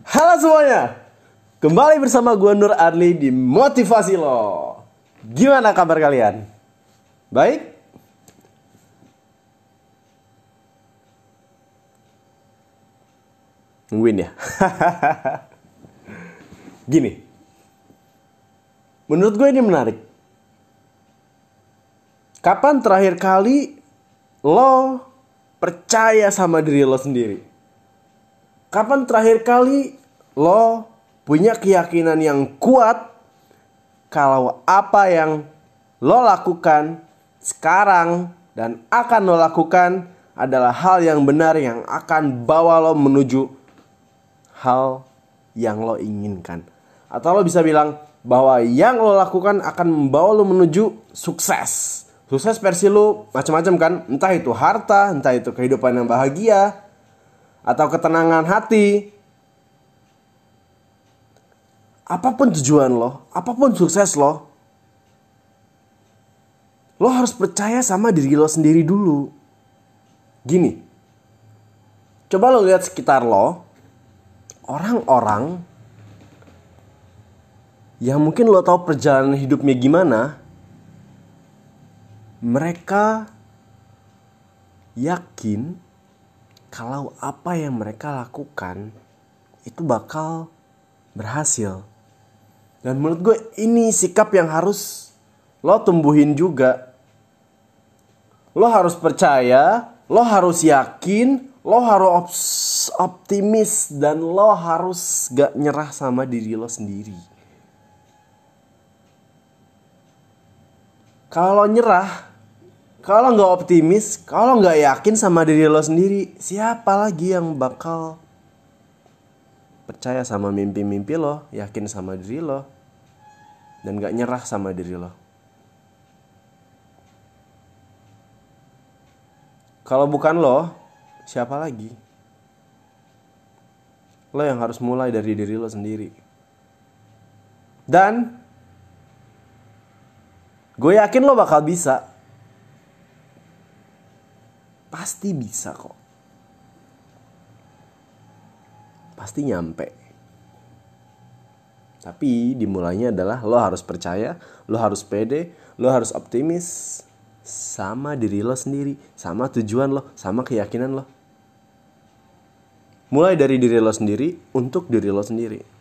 Halo semuanya, kembali bersama gue Nur Adli di Motivasi Lo. Gimana kabar kalian? Baik? Nungguin ya. Gini, menurut gue ini menarik. Kapan terakhir kali lo percaya sama diri lo sendiri? Kapan terakhir kali lo punya keyakinan yang kuat kalau apa yang lo lakukan sekarang dan akan lo lakukan adalah hal yang benar yang akan bawa lo menuju hal yang lo inginkan. Atau lo bisa bilang bahwa yang lo lakukan akan membawa lo menuju sukses. Sukses versi lo macam-macam kan, entah itu harta, entah itu kehidupan yang bahagia, atau ketenangan hati. Apa pun tujuan lo, apa pun sukses lo, lo harus percaya sama diri lo sendiri dulu. Gini, coba lo lihat sekitar lo, orang-orang yang mungkin lo tahu perjalanan hidupnya gimana, mereka yakin kalau apa yang mereka lakukan itu bakal berhasil. Dan menurut gue ini sikap yang harus lo tumbuhin juga. Lo harus percaya, lo harus yakin, lo harus optimis dan lo harus gak nyerah sama diri lo sendiri. Kalau nyerah, kalau nggak optimis, kalau nggak yakin sama diri lo sendiri, siapa lagi yang bakal percaya sama mimpi-mimpi lo, yakin sama diri lo, dan nggak nyerah sama diri lo? Kalau bukan lo, siapa lagi? Lo yang harus mulai dari diri lo sendiri. Dan gue yakin lo bakal bisa. Pasti bisa kok. Pasti nyampe. Tapi dimulainya adalah lo harus percaya, lo harus pede, lo harus optimis sama diri lo sendiri, sama tujuan lo, sama keyakinan lo. Mulai dari diri lo sendiri untuk diri lo sendiri.